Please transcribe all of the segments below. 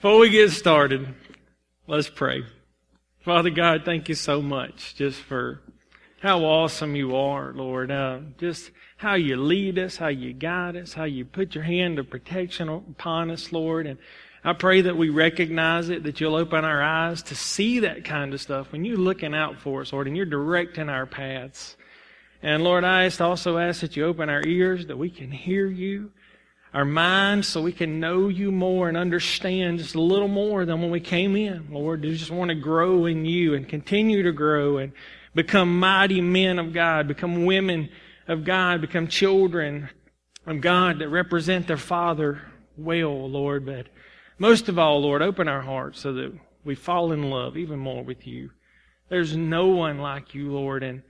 Before we get started, let's pray. Father God, thank you so much just for how awesome you are, Lord. Uh, just how you lead us, how you guide us, how you put your hand of protection upon us, Lord. And I pray that we recognize it, that you'll open our eyes to see that kind of stuff when you're looking out for us, Lord, and you're directing our paths. And Lord, I also ask that you open our ears that we can hear you our minds so we can know you more and understand just a little more than when we came in. Lord, we just want to grow in you and continue to grow and become mighty men of God, become women of God, become children of God that represent their Father well, Lord. But most of all, Lord, open our hearts so that we fall in love even more with you. There's no one like you, Lord, and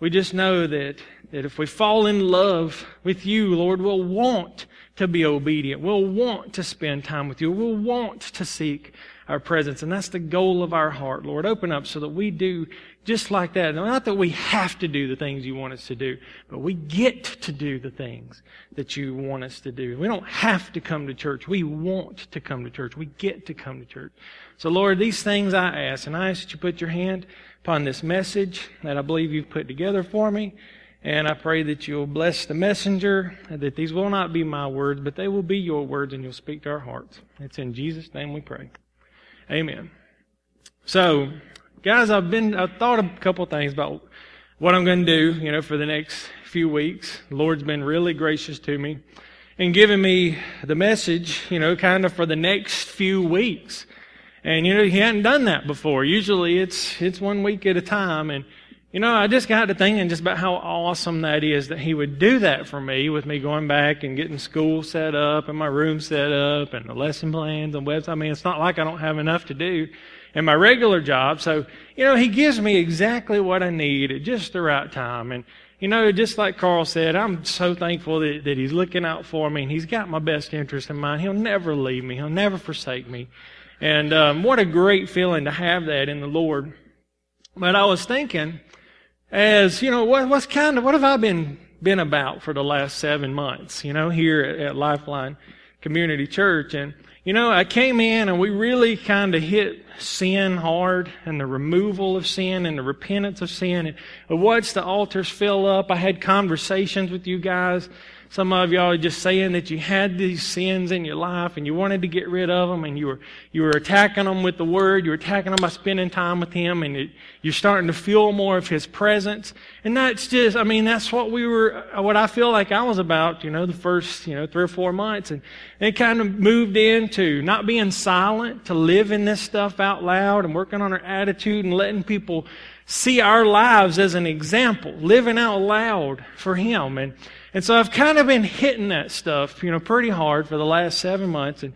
we just know that, that if we fall in love with you, Lord, we'll want to be obedient. We'll want to spend time with you. We'll want to seek our presence. And that's the goal of our heart, Lord. Open up so that we do just like that. Not that we have to do the things you want us to do, but we get to do the things that you want us to do. We don't have to come to church. We want to come to church. We get to come to church. So Lord, these things I ask, and I ask that you put your hand upon this message that I believe you've put together for me. And I pray that you'll bless the messenger, that these will not be my words, but they will be your words and you'll speak to our hearts. It's in Jesus' name we pray. Amen. So, guys, I've been, I've thought a couple things about what I'm going to do, you know, for the next few weeks. The Lord's been really gracious to me and giving me the message, you know, kind of for the next few weeks. And, you know, he hadn't done that before. Usually it's, it's one week at a time and, you know, I just got to thinking just about how awesome that is that he would do that for me with me going back and getting school set up and my room set up and the lesson plans and websites. I mean, it's not like I don't have enough to do in my regular job. So, you know, he gives me exactly what I need at just the right time. And, you know, just like Carl said, I'm so thankful that, that he's looking out for me and he's got my best interest in mind. He'll never leave me. He'll never forsake me. And um, what a great feeling to have that in the Lord. But I was thinking, as, you know, what, what's kind of, what have I been, been about for the last seven months, you know, here at, at Lifeline Community Church. And, you know, I came in and we really kind of hit sin hard and the removal of sin and the repentance of sin. And watched the altars fill up. I had conversations with you guys some of y'all are just saying that you had these sins in your life and you wanted to get rid of them and you were, you were attacking them with the Word. You were attacking them by spending time with Him and it, you're starting to feel more of His presence. And that's just, I mean, that's what we were, uh, what I feel like I was about, you know, the first, you know, three or four months. And it kind of moved into not being silent, to living this stuff out loud and working on our attitude and letting people see our lives as an example, living out loud for Him. And, and so I've kind of been hitting that stuff, you know, pretty hard for the last seven months. And,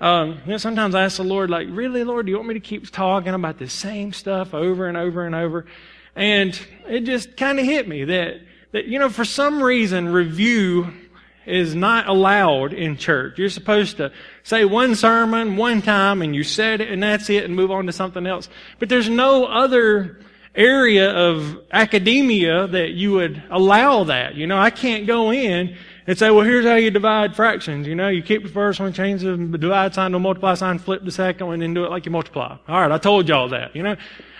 um, you know, sometimes I ask the Lord, like, really, Lord, do you want me to keep talking about the same stuff over and over and over? And it just kind of hit me that, that, you know, for some reason, review is not allowed in church. You're supposed to say one sermon one time and you said it and that's it and move on to something else. But there's no other area of academia that you would allow that. You know, I can't go in and say, well, here's how you divide fractions. You know, you keep the first one, change the divide sign to a multiply sign, flip the second one, and do it like you multiply. All right, I told y'all that. You know,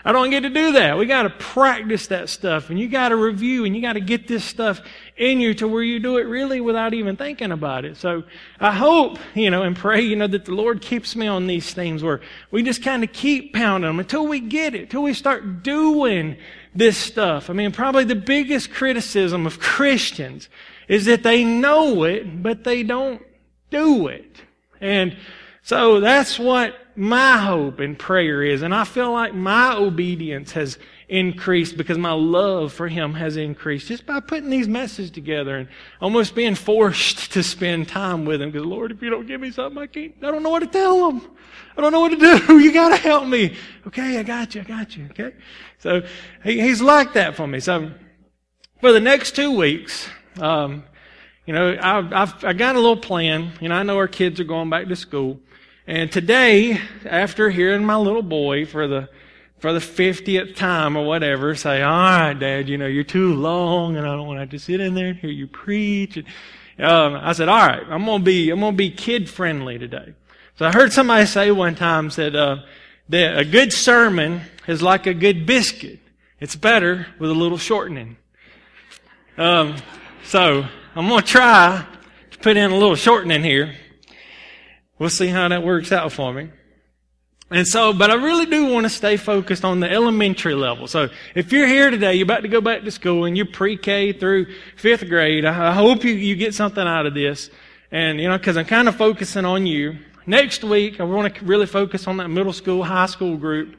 I don't get to do that. We got to practice that stuff, and you got to review, and you got to get this stuff in you to where you do it really without even thinking about it. So I hope, you know, and pray, you know, that the Lord keeps me on these things where we just kind of keep pounding them until we get it, until we start doing this stuff. I mean, probably the biggest criticism of Christians is that they know it, but they don't do it. And so that's what my hope and prayer is. And I feel like my obedience has increased because my love for Him has increased just by putting these messages together and almost being forced to spend time with Him. Because Lord, if you don't give me something, I can't, I don't know what to tell them. I don't know what to do. You gotta help me. Okay, I got you, I got you, okay? So, he, He's like that for me. So, for the next two weeks, um, you know, I've, I've, I got a little plan. You know, I know our kids are going back to school. And today, after hearing my little boy for the for the 50th time or whatever, say, all right, Dad, you know, you're too long and I don't want to have to sit in there and hear you preach. And, um, I said, all right, I'm to be, I'm to be kid friendly today. So I heard somebody say one time said uh, that a good sermon is like a good biscuit. It's better with a little shortening. Um, so I'm to try to put in a little shortening here. We'll see how that works out for me. And so, but I really do want to stay focused on the elementary level. So if you're here today, you're about to go back to school and you're pre-K through fifth grade, I hope you, you get something out of this. And, you know, cause I'm kind of focusing on you. Next week, I want to really focus on that middle school, high school group.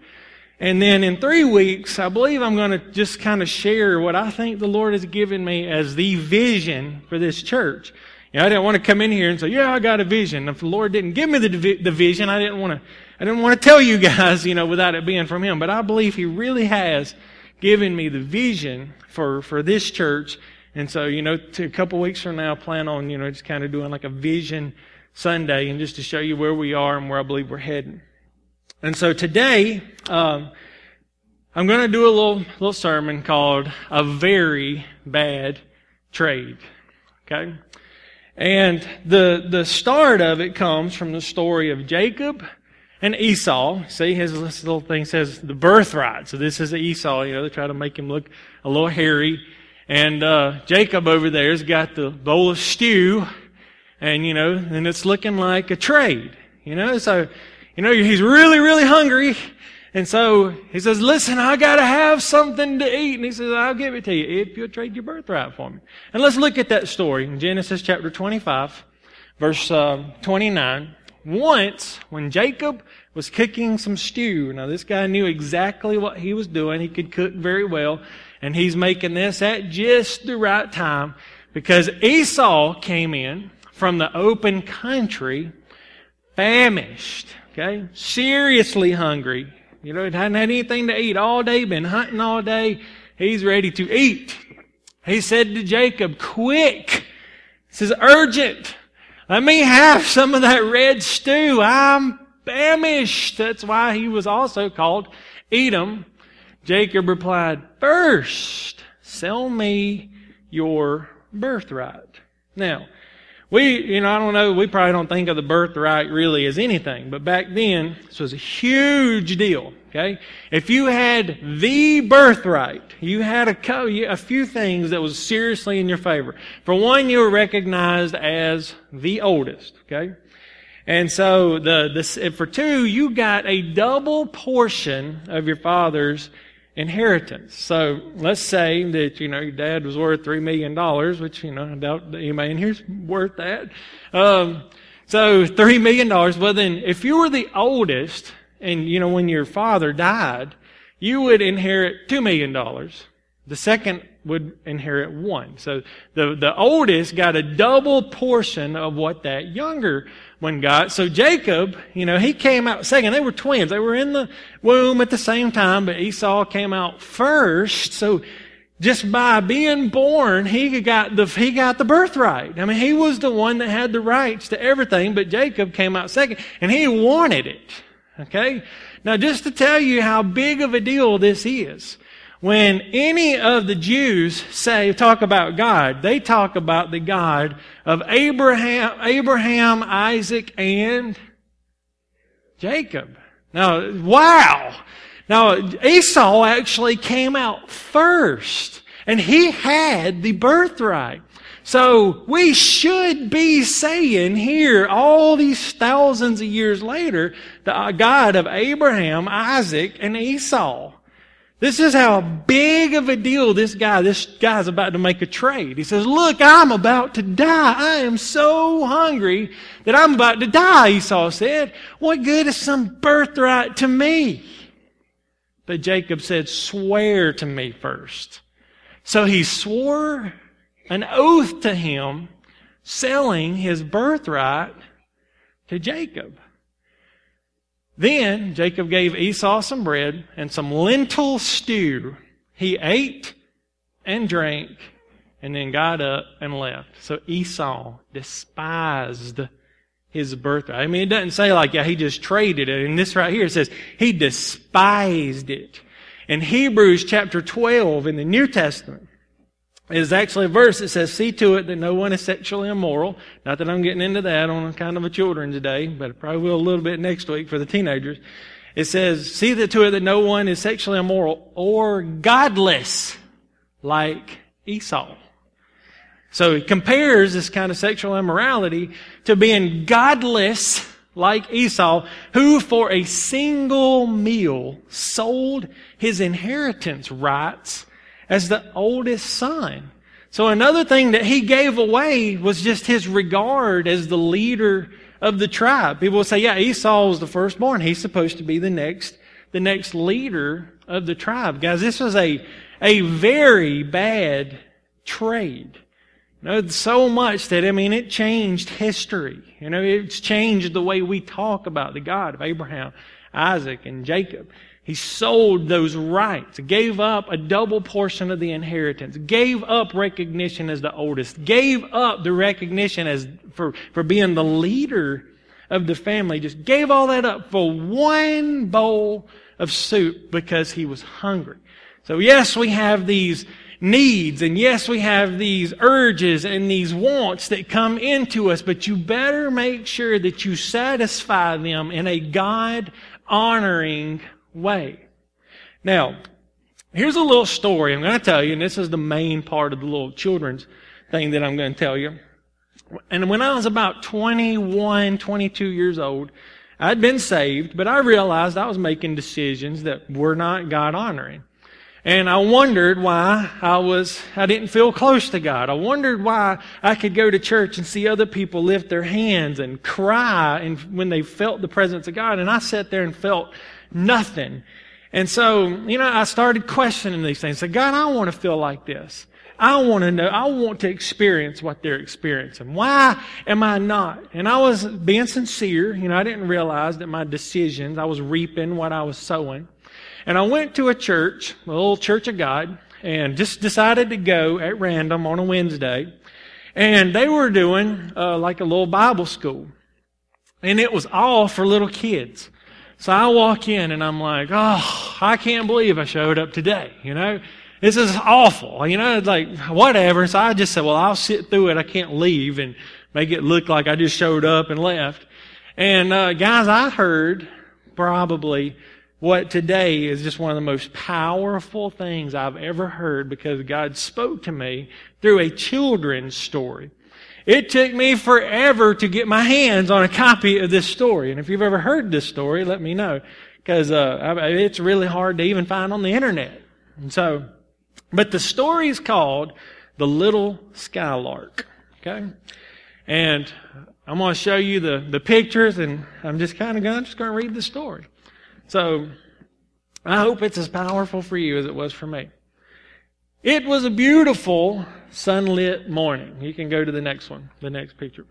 And then in three weeks, I believe I'm going to just kind of share what I think the Lord has given me as the vision for this church. You know, I didn't want to come in here and say, yeah, I got a vision. If the Lord didn't give me the, the vision, I didn't want to, I didn't want to tell you guys, you know, without it being from Him. But I believe He really has given me the vision for, for this church. And so, you know, to a couple weeks from now, plan on, you know, just kind of doing like a vision Sunday and just to show you where we are and where I believe we're heading. And so today, um, I'm going to do a little, little sermon called A Very Bad Trade. Okay? And the, the start of it comes from the story of Jacob and Esau. See, his little thing says the birthright. So this is Esau, you know, they try to make him look a little hairy. And, uh, Jacob over there's got the bowl of stew and, you know, and it's looking like a trade, you know, so, you know, he's really, really hungry. And so he says, listen, I gotta have something to eat. And he says, I'll give it to you if you'll trade your birthright for me. And let's look at that story in Genesis chapter 25, verse uh, 29. Once, when Jacob was cooking some stew, now this guy knew exactly what he was doing. He could cook very well. And he's making this at just the right time because Esau came in from the open country famished, okay? Seriously hungry. You know, he hadn't had anything to eat all day, been hunting all day. He's ready to eat. He said to Jacob, quick. This is urgent. Let me have some of that red stew. I'm famished. That's why he was also called Edom. Jacob replied, first, sell me your birthright. Now, we, you know, I don't know, we probably don't think of the birthright really as anything, but back then, this was a huge deal, okay? If you had the birthright, you had a, a few things that was seriously in your favor. For one, you were recognized as the oldest, okay? And so the, the, for two, you got a double portion of your father's inheritance. So let's say that, you know, your dad was worth $3 million, which, you know, I doubt anybody in here's worth that. Um, so $3 million. Well then, if you were the oldest, and, you know, when your father died, you would inherit $2 million. The second would inherit one. So the, the oldest got a double portion of what that younger one got. So Jacob, you know, he came out second. They were twins. They were in the womb at the same time, but Esau came out first. So just by being born, he got the, he got the birthright. I mean, he was the one that had the rights to everything, but Jacob came out second and he wanted it. Okay? Now just to tell you how big of a deal this is. When any of the Jews say, talk about God, they talk about the God of Abraham, Abraham, Isaac, and Jacob. Now, wow! Now, Esau actually came out first, and he had the birthright. So we should be saying here, all these thousands of years later, the uh, God of Abraham, Isaac, and Esau. This is how big of a deal this guy, this guy's about to make a trade. He says, look, I'm about to die. I am so hungry that I'm about to die, Esau said. What good is some birthright to me? But Jacob said, swear to me first. So he swore an oath to him, selling his birthright to Jacob. Then Jacob gave Esau some bread and some lentil stew. He ate and drank and then got up and left. So Esau despised his birthright. I mean, it doesn't say like, yeah, he just traded it. And this right here says he despised it. In Hebrews chapter 12 in the New Testament, is actually a verse that says, See to it that no one is sexually immoral. Not that I'm getting into that on a kind of a children's day, but I probably will a little bit next week for the teenagers. It says, See to it that no one is sexually immoral or godless like Esau. So he compares this kind of sexual immorality to being godless like Esau, who for a single meal sold his inheritance rights as the oldest son. So another thing that he gave away was just his regard as the leader of the tribe. People will say, yeah, Esau was the firstborn. He's supposed to be the next, the next leader of the tribe. Guys, this was a, a very bad trade. You know, so much that, I mean, it changed history. You know, it's changed the way we talk about the God of Abraham, Isaac, and Jacob. He sold those rights, gave up a double portion of the inheritance, gave up recognition as the oldest, gave up the recognition as for, for being the leader of the family, just gave all that up for one bowl of soup because he was hungry. So yes, we have these needs and yes, we have these urges and these wants that come into us, but you better make sure that you satisfy them in a God honoring way. Now, here's a little story I'm going to tell you, and this is the main part of the little children's thing that I'm going to tell you. And when I was about 21, 22 years old, I'd been saved, but I realized I was making decisions that were not God honoring. And I wondered why I was, I didn't feel close to God. I wondered why I could go to church and see other people lift their hands and cry and when they felt the presence of God. And I sat there and felt nothing. And so, you know, I started questioning these things. I said, God, I want to feel like this. I want to know, I want to experience what they're experiencing. Why am I not? And I was being sincere. You know, I didn't realize that my decisions, I was reaping what I was sowing. And I went to a church, a little church of God, and just decided to go at random on a Wednesday. And they were doing uh, like a little Bible school. And it was all for little kids. So I walk in and I'm like, oh, I can't believe I showed up today. You know, this is awful. You know, like whatever. So I just said, well, I'll sit through it. I can't leave and make it look like I just showed up and left. And uh, guys, I heard probably what today is just one of the most powerful things I've ever heard because God spoke to me through a children's story. It took me forever to get my hands on a copy of this story. And if you've ever heard this story, let me know. Because uh, it's really hard to even find on the internet. And so, but the story is called The Little Skylark. Okay? And I'm going to show you the, the pictures, and I'm just kind of going, just going to read the story. So, I hope it's as powerful for you as it was for me. It was a beautiful sunlit morning. You can go to the next one, the next picture.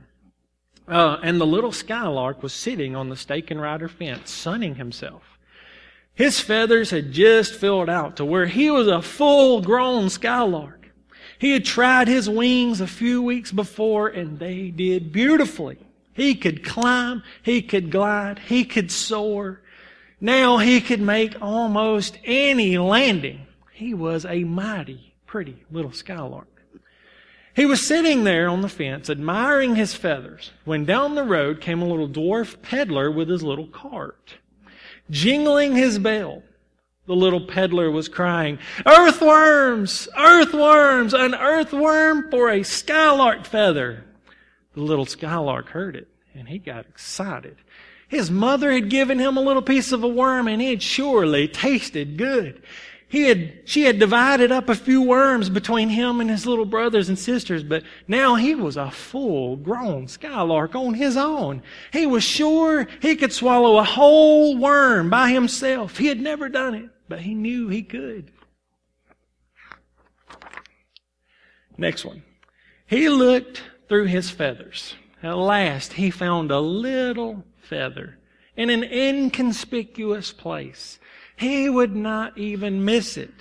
Uh, and the little skylark was sitting on the stake and rider fence, sunning himself. His feathers had just filled out to where he was a full grown skylark. He had tried his wings a few weeks before and they did beautifully. He could climb, he could glide, he could soar. Now he could make almost any landing. He was a mighty pretty little skylark. He was sitting there on the fence, admiring his feathers, when down the road came a little dwarf peddler with his little cart. Jingling his bell, the little peddler was crying, Earthworms! Earthworms! An earthworm for a skylark feather! The little skylark heard it, and he got excited. His mother had given him a little piece of a worm, and it surely tasted good. He had, she had divided up a few worms between him and his little brothers and sisters, but now he was a full grown skylark on his own. He was sure he could swallow a whole worm by himself. He had never done it, but he knew he could. Next one. He looked through his feathers. At last, he found a little feather in an inconspicuous place. He would not even miss it.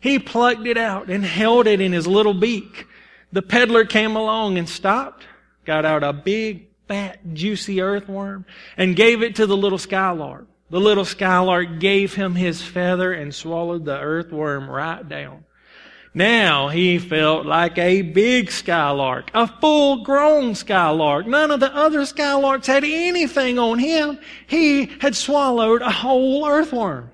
He plucked it out and held it in his little beak. The peddler came along and stopped, got out a big, fat, juicy earthworm, and gave it to the little skylark. The little skylark gave him his feather and swallowed the earthworm right down. Now he felt like a big skylark, a full grown skylark. None of the other skylarks had anything on him. He had swallowed a whole earthworm.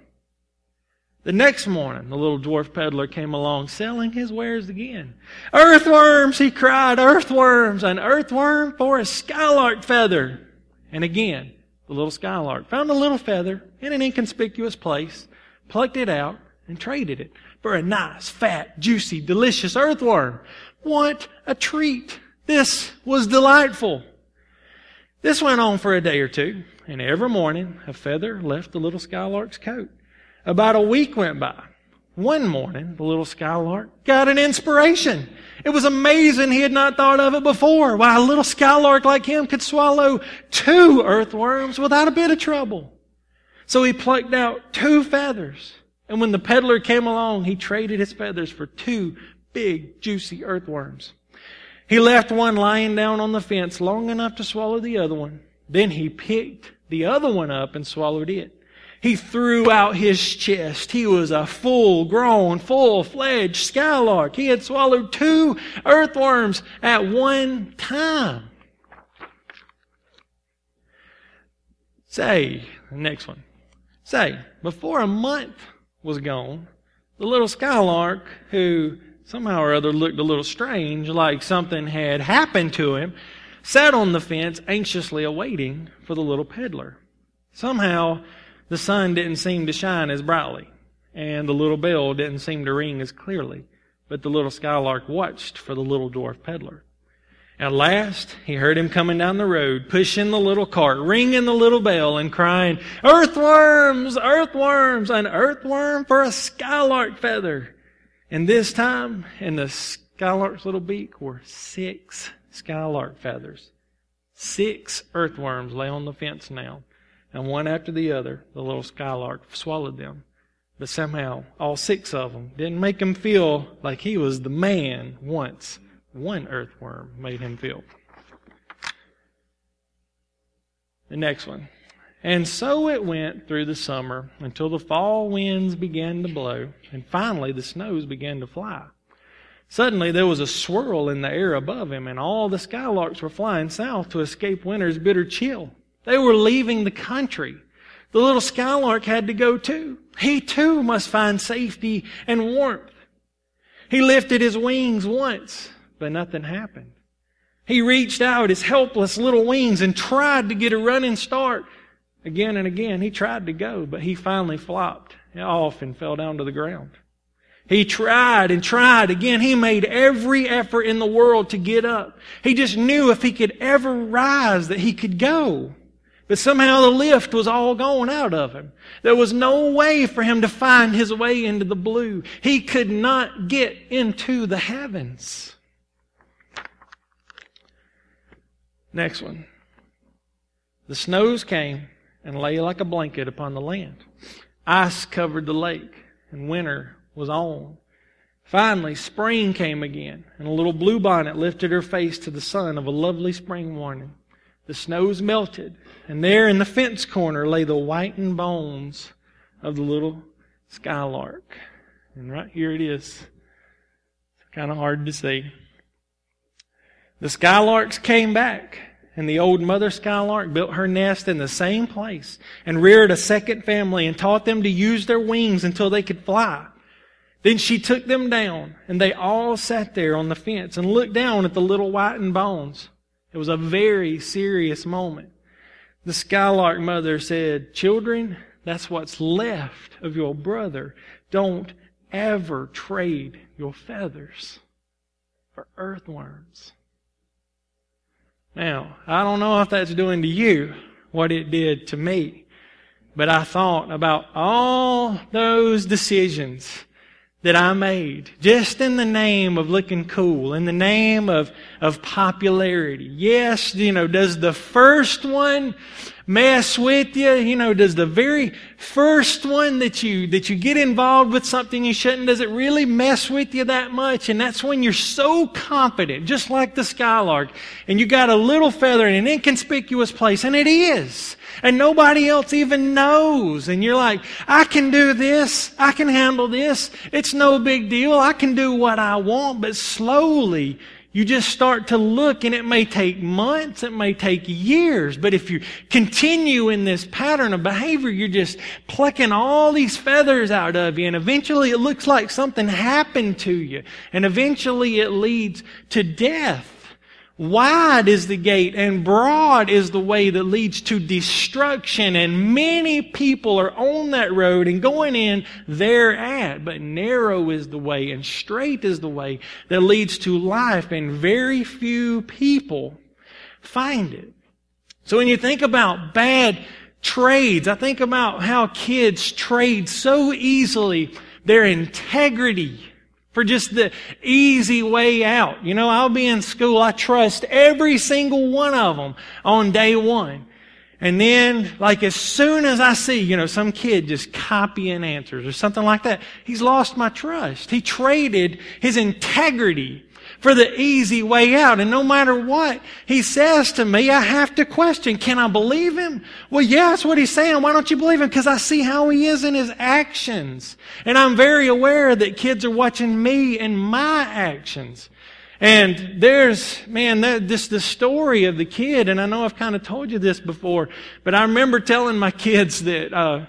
The next morning, the little dwarf peddler came along selling his wares again. Earthworms, he cried, earthworms, an earthworm for a skylark feather. And again, the little skylark found a little feather in an inconspicuous place, plucked it out, and traded it for a nice, fat, juicy, delicious earthworm. What a treat! This was delightful. This went on for a day or two, and every morning a feather left the little skylark's coat. About a week went by. One morning, the little skylark got an inspiration. It was amazing he had not thought of it before. Why a little skylark like him could swallow two earthworms without a bit of trouble. So he plucked out two feathers. And when the peddler came along, he traded his feathers for two big, juicy earthworms. He left one lying down on the fence long enough to swallow the other one. Then he picked the other one up and swallowed it. He threw out his chest. He was a full grown, full fledged skylark. He had swallowed two earthworms at one time. Say, the next one. Say, before a month was gone, the little skylark, who somehow or other looked a little strange, like something had happened to him, sat on the fence anxiously awaiting for the little peddler. Somehow, the sun didn't seem to shine as brightly, and the little bell didn't seem to ring as clearly, but the little skylark watched for the little dwarf peddler. At last, he heard him coming down the road, pushing the little cart, ringing the little bell, and crying, Earthworms! Earthworms! An earthworm for a skylark feather! And this time, in the skylark's little beak were six skylark feathers. Six earthworms lay on the fence now and one after the other, the little skylark swallowed them. But somehow, all six of them didn't make him feel like he was the man once one earthworm made him feel. The next one. And so it went through the summer until the fall winds began to blow, and finally the snows began to fly. Suddenly there was a swirl in the air above him, and all the skylarks were flying south to escape winter's bitter chill. They were leaving the country. The little skylark had to go too. He too must find safety and warmth. He lifted his wings once, but nothing happened. He reached out his helpless little wings and tried to get a running start. Again and again, he tried to go, but he finally flopped off and fell down to the ground. He tried and tried again. He made every effort in the world to get up. He just knew if he could ever rise that he could go. But somehow the lift was all gone out of him. There was no way for him to find his way into the blue. He could not get into the heavens. Next one. The snows came and lay like a blanket upon the land. Ice covered the lake, and winter was on. Finally, spring came again, and a little bluebonnet lifted her face to the sun of a lovely spring morning. The snows melted, and there in the fence corner lay the whitened bones of the little skylark. And right here it is. It's kind of hard to see. The skylarks came back, and the old mother skylark built her nest in the same place and reared a second family and taught them to use their wings until they could fly. Then she took them down, and they all sat there on the fence and looked down at the little whitened bones. It was a very serious moment. The Skylark mother said, Children, that's what's left of your brother. Don't ever trade your feathers for earthworms. Now, I don't know if that's doing to you what it did to me, but I thought about all those decisions that I made just in the name of looking cool, in the name of, of popularity. Yes, you know, does the first one mess with you? You know, does the very first one that you, that you get involved with something you shouldn't, does it really mess with you that much? And that's when you're so confident, just like the skylark, and you got a little feather in an inconspicuous place, and it is. And nobody else even knows. And you're like, I can do this. I can handle this. It's no big deal. I can do what I want. But slowly, you just start to look and it may take months, it may take years, but if you continue in this pattern of behavior, you're just plucking all these feathers out of you and eventually it looks like something happened to you and eventually it leads to death. Wide is the gate and broad is the way that leads to destruction and many people are on that road and going in thereat. But narrow is the way and straight is the way that leads to life and very few people find it. So when you think about bad trades, I think about how kids trade so easily their integrity for just the easy way out. You know, I'll be in school. I trust every single one of them on day one. And then, like, as soon as I see, you know, some kid just copying answers or something like that, he's lost my trust. He traded his integrity for the easy way out. And no matter what he says to me, I have to question, can I believe him? Well, yeah, that's what he's saying. Why don't you believe him? Because I see how he is in his actions. And I'm very aware that kids are watching me and my actions. And there's, man, this, the story of the kid, and I know I've kind of told you this before, but I remember telling my kids that, uh,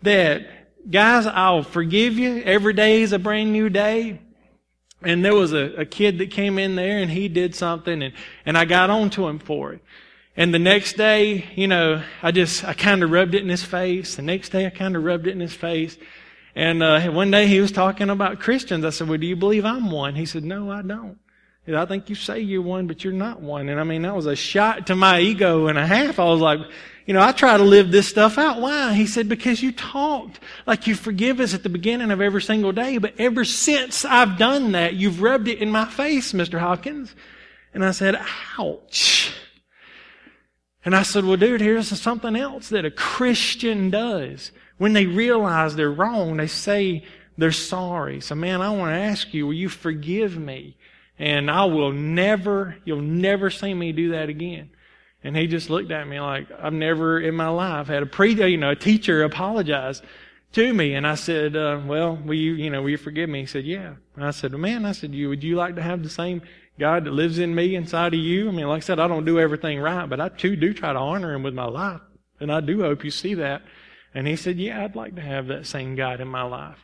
that, guys, I'll forgive you. Every day is a brand new day. And there was a, a kid that came in there and he did something and, and I got on to him for it. And the next day, you know, I just, I kind of rubbed it in his face. The next day I kind of rubbed it in his face. And, uh, one day he was talking about Christians. I said, well, do you believe I'm one? He said, no, I don't. I think you say you're one, but you're not one. And I mean, that was a shot to my ego and a half. I was like, you know, I try to live this stuff out. Why? He said, because you talked like you forgive us at the beginning of every single day, but ever since I've done that, you've rubbed it in my face, Mr. Hawkins. And I said, ouch. And I said, well, dude, here's something else that a Christian does. When they realize they're wrong, they say they're sorry. So man, I want to ask you, will you forgive me? And I will never, you'll never see me do that again. And he just looked at me like, I've never in my life had a pre, you know, a teacher apologize to me. And I said, uh, well, will you, you know, will you forgive me? He said, yeah. And I said, man, I said, you, would you like to have the same God that lives in me inside of you? I mean, like I said, I don't do everything right, but I too do try to honor him with my life. And I do hope you see that. And he said, yeah, I'd like to have that same God in my life.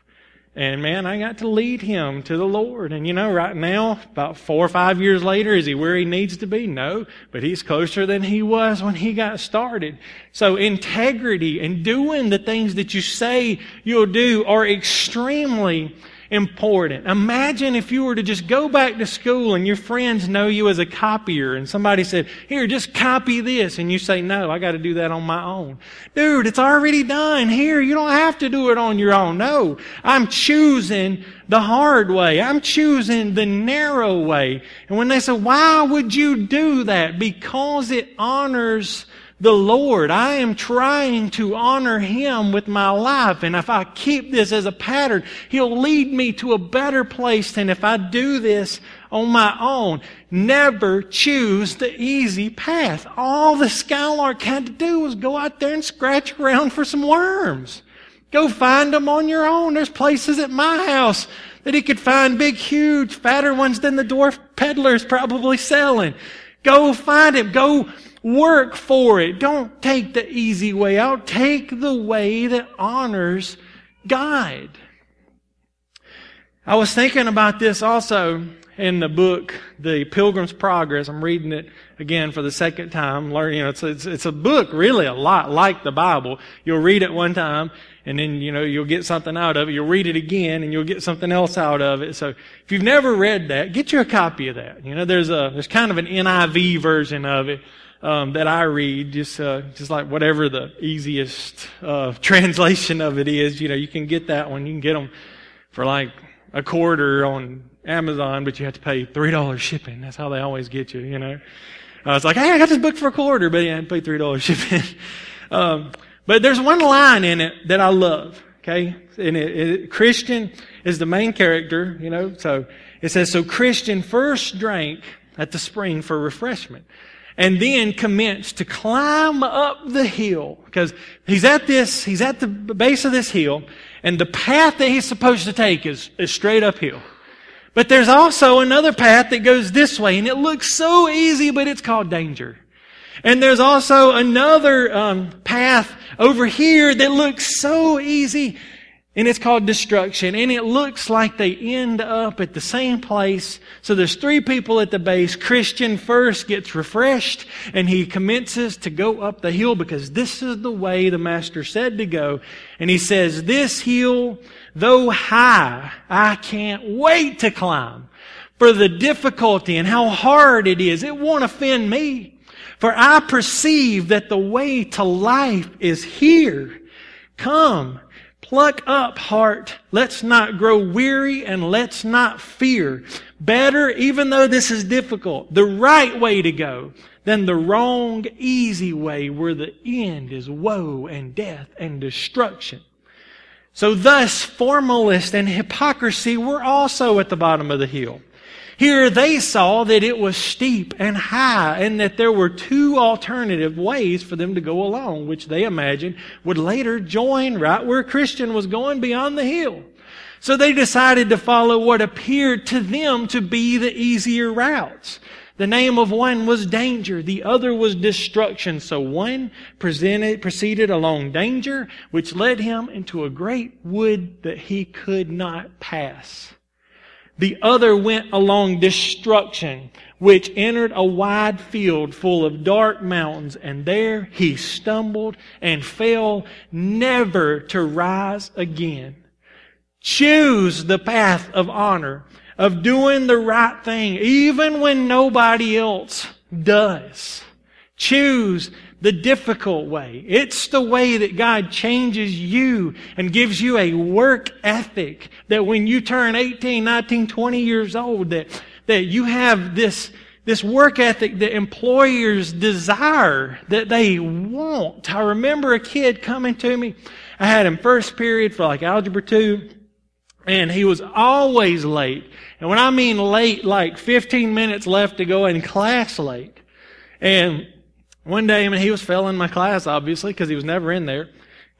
And man, I got to lead him to the Lord. And you know, right now, about four or five years later, is he where he needs to be? No, but he's closer than he was when he got started. So integrity and doing the things that you say you'll do are extremely important. Imagine if you were to just go back to school and your friends know you as a copier and somebody said, here, just copy this. And you say, no, I got to do that on my own. Dude, it's already done. Here, you don't have to do it on your own. No, I'm choosing the hard way. I'm choosing the narrow way. And when they say, why would you do that? Because it honors the Lord. I am trying to honor Him with my life. And if I keep this as a pattern, He'll lead me to a better place than if I do this on my own. Never choose the easy path. All the Skylark had to do was go out there and scratch around for some worms. Go find them on your own. There's places at my house that he could find big, huge, fatter ones than the dwarf peddler's probably selling. Go find him. Go Work for it. Don't take the easy way out. Take the way that honors God. I was thinking about this also in the book, The Pilgrim's Progress. I'm reading it again for the second time. Learning, you know, it's, it's, it's a book really a lot like the Bible. You'll read it one time and then, you know, you'll get something out of it. You'll read it again and you'll get something else out of it. So if you've never read that, get you a copy of that. You know, there's a, there's kind of an NIV version of it um, that I read, just uh, just like whatever the easiest uh, translation of it is. You know, you can get that one. You can get them for like a quarter on Amazon, but you have to pay three dollars shipping. That's how they always get you. You know, I was like, hey, I got this book for a quarter, but yeah, I had to pay three dollars shipping. um, but there's one line in it that I love. Okay, and it, it, Christian is the main character. You know, so it says, so Christian first drank at the spring for refreshment. And then commence to climb up the hill because he's at this, he's at the base of this hill and the path that he's supposed to take is, is straight uphill. But there's also another path that goes this way and it looks so easy, but it's called danger. And there's also another um, path over here that looks so easy, and it's called destruction. And it looks like they end up at the same place. So there's three people at the base. Christian first gets refreshed and he commences to go up the hill because this is the way the master said to go. And he says, this hill, though high, I can't wait to climb for the difficulty and how hard it is. It won't offend me. For I perceive that the way to life is here. Come, Pluck up, heart. Let's not grow weary and let's not fear. Better, even though this is difficult, the right way to go than the wrong, easy way where the end is woe and death and destruction. So thus, formalist and hypocrisy were also at the bottom of the hill. Here they saw that it was steep and high and that there were two alternative ways for them to go along, which they imagined would later join right where Christian was going beyond the hill. So they decided to follow what appeared to them to be the easier routes. The name of one was danger, the other was destruction. So one presented, proceeded along danger, which led him into a great wood that he could not pass. The other went along destruction, which entered a wide field full of dark mountains, and there he stumbled and fell, never to rise again. Choose the path of honor, of doing the right thing, even when nobody else does. Choose the difficult way. It's the way that God changes you and gives you a work ethic that when you turn 18, 19, 20 years old, that, that you have this, this work ethic that employers desire, that they want. I remember a kid coming to me. I had him first period for like algebra two, and he was always late. And when I mean late, like 15 minutes left to go in class late. And one day, I mean, he was failing my class, obviously, because he was never in there.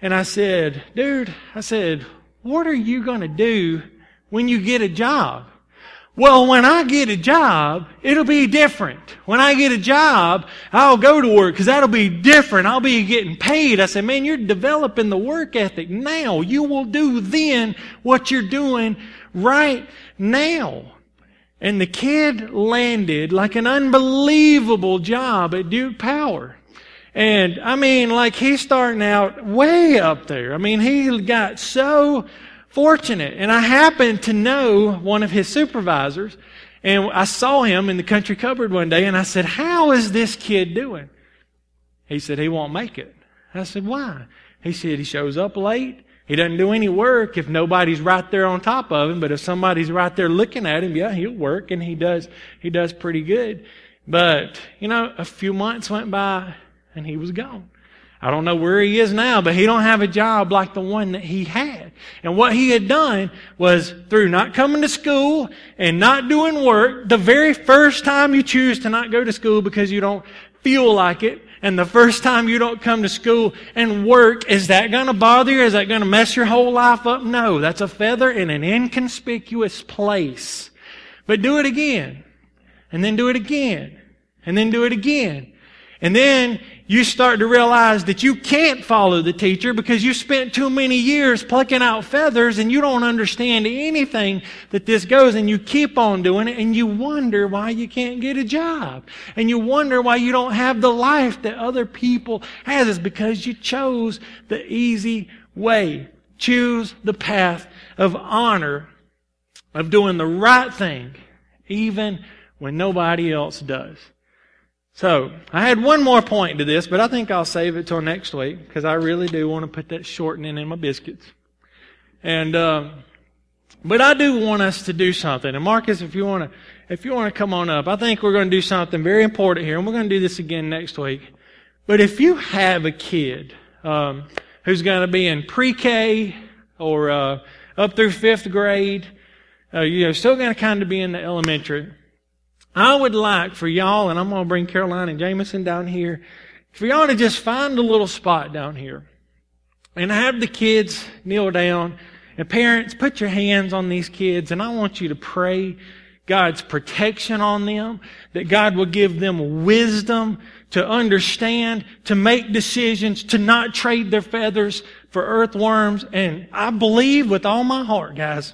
And I said, dude, I said, what are you going to do when you get a job? Well, when I get a job, it'll be different. When I get a job, I'll go to work because that'll be different. I'll be getting paid. I said, man, you're developing the work ethic now. You will do then what you're doing right now. And the kid landed like an unbelievable job at Duke Power. And I mean, like he's starting out way up there. I mean, he got so fortunate. And I happened to know one of his supervisors. And I saw him in the country cupboard one day and I said, How is this kid doing? He said, He won't make it. I said, Why? He said, He shows up late. He doesn't do any work if nobody's right there on top of him, but if somebody's right there looking at him, yeah, he'll work and he does, he does pretty good. But, you know, a few months went by and he was gone. I don't know where he is now, but he don't have a job like the one that he had. And what he had done was through not coming to school and not doing work, the very first time you choose to not go to school because you don't feel like it, and the first time you don't come to school and work, is that going to bother you? Is that going to mess your whole life up? No, that's a feather in an inconspicuous place. But do it again. And then do it again. And then do it again. And then you start to realize that you can't follow the teacher because you spent too many years plucking out feathers and you don't understand anything that this goes and you keep on doing it and you wonder why you can't get a job. And you wonder why you don't have the life that other people has. It's because you chose the easy way. Choose the path of honor, of doing the right thing, even when nobody else does. So, I had one more point to this, but I think I'll save it till next week because I really do want to put that shortening in my biscuits. And, uh, but I do want us to do something. And Marcus, if you want to, if you want to come on up, I think we're going to do something very important here, and we're going to do this again next week. But if you have a kid um, who's going to be in pre-K or uh, up through fifth grade, uh, you know, still going to kind of be in the elementary I would like for y'all, and I'm going to bring Caroline and Jameson down here, for y'all to just find a little spot down here and have the kids kneel down. And parents, put your hands on these kids, and I want you to pray God's protection on them, that God will give them wisdom to understand, to make decisions, to not trade their feathers for earthworms. And I believe with all my heart, guys,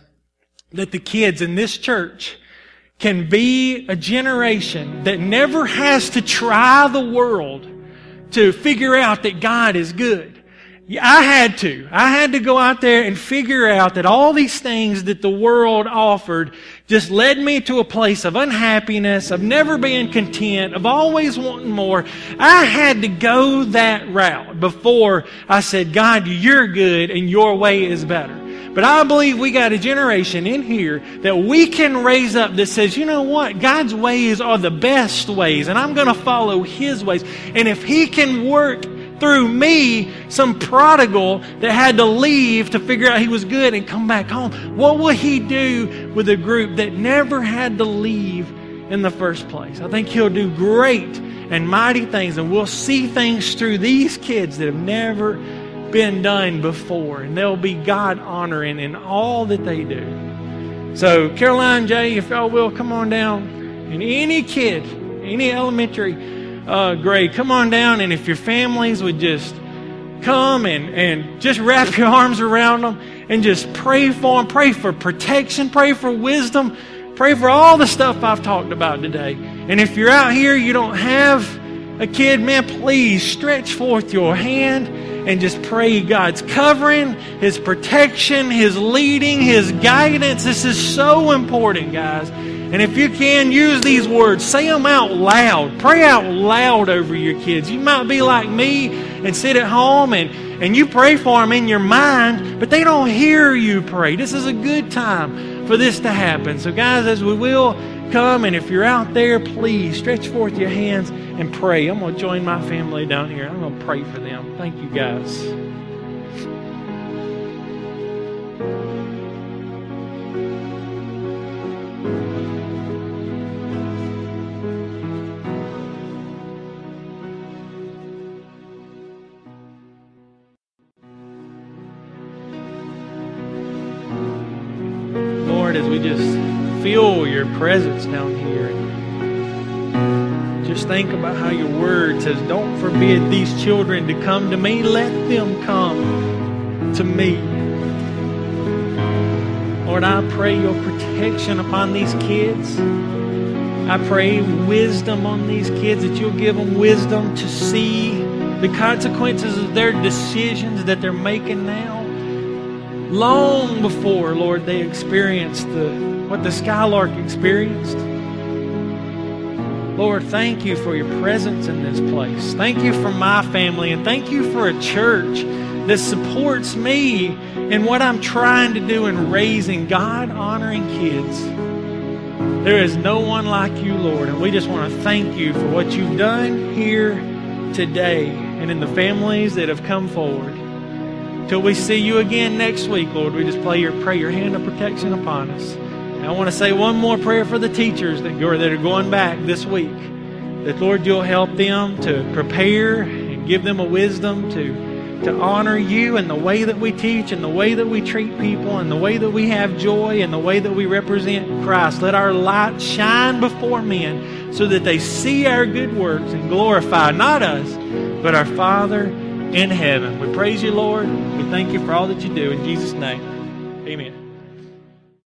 that the kids in this church can be a generation that never has to try the world to figure out that God is good. I had to. I had to go out there and figure out that all these things that the world offered just led me to a place of unhappiness, of never being content, of always wanting more. I had to go that route before I said, God, you're good and your way is better. But I believe we got a generation in here that we can raise up that says, you know what? God's ways are the best ways, and I'm going to follow His ways. And if He can work through me, some prodigal that had to leave to figure out he was good and come back home, what will He do with a group that never had to leave in the first place? I think He'll do great and mighty things, and we'll see things through these kids that have never been done before, and they'll be God honoring in all that they do. So, Caroline Jay, if y'all will, come on down. And any kid, any elementary uh, grade, come on down. And if your families would just come and, and just wrap your arms around them and just pray for them, pray for protection, pray for wisdom, pray for all the stuff I've talked about today. And if you're out here, you don't have a kid, man, please stretch forth your hand and just pray God's covering, His protection, His leading, His guidance. This is so important, guys. And if you can, use these words. Say them out loud. Pray out loud over your kids. You might be like me and sit at home and, and you pray for them in your mind, but they don't hear you pray. This is a good time for this to happen. So, guys, as we will come, and if you're out there, please stretch forth your hands and pray. I'm going to join my family down here. I'm going to pray for them. Thank you, guys. Presence down here. Just think about how your word says, Don't forbid these children to come to me, let them come to me. Lord, I pray your protection upon these kids. I pray wisdom on these kids, that you'll give them wisdom to see the consequences of their decisions that they're making now. Long before, Lord, they experience the what the skylark experienced. Lord, thank you for your presence in this place. Thank you for my family, and thank you for a church that supports me in what I'm trying to do in raising God honoring kids. There is no one like you, Lord, and we just want to thank you for what you've done here today and in the families that have come forward. Till we see you again next week, Lord, we just your, pray your hand of protection upon us. And I want to say one more prayer for the teachers that are, that are going back this week. That, Lord, you'll help them to prepare and give them a wisdom to, to honor you in the way that we teach and the way that we treat people and the way that we have joy and the way that we represent Christ. Let our light shine before men so that they see our good works and glorify not us, but our Father in heaven. We praise you, Lord. We thank you for all that you do. In Jesus' name, amen.